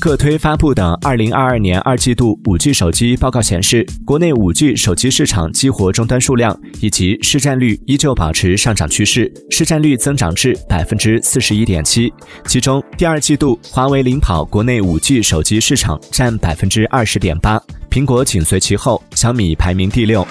各推发布的二零二二年二季度五 g 手机报告显示国内五 g 手机市场激活终端数量以及市占率依旧保持上涨趋势市占率增长至百分之四十一点七其中第二季度华为领跑国内五 g 手机市场占百分之二十点八苹果紧随其后小米排名第六。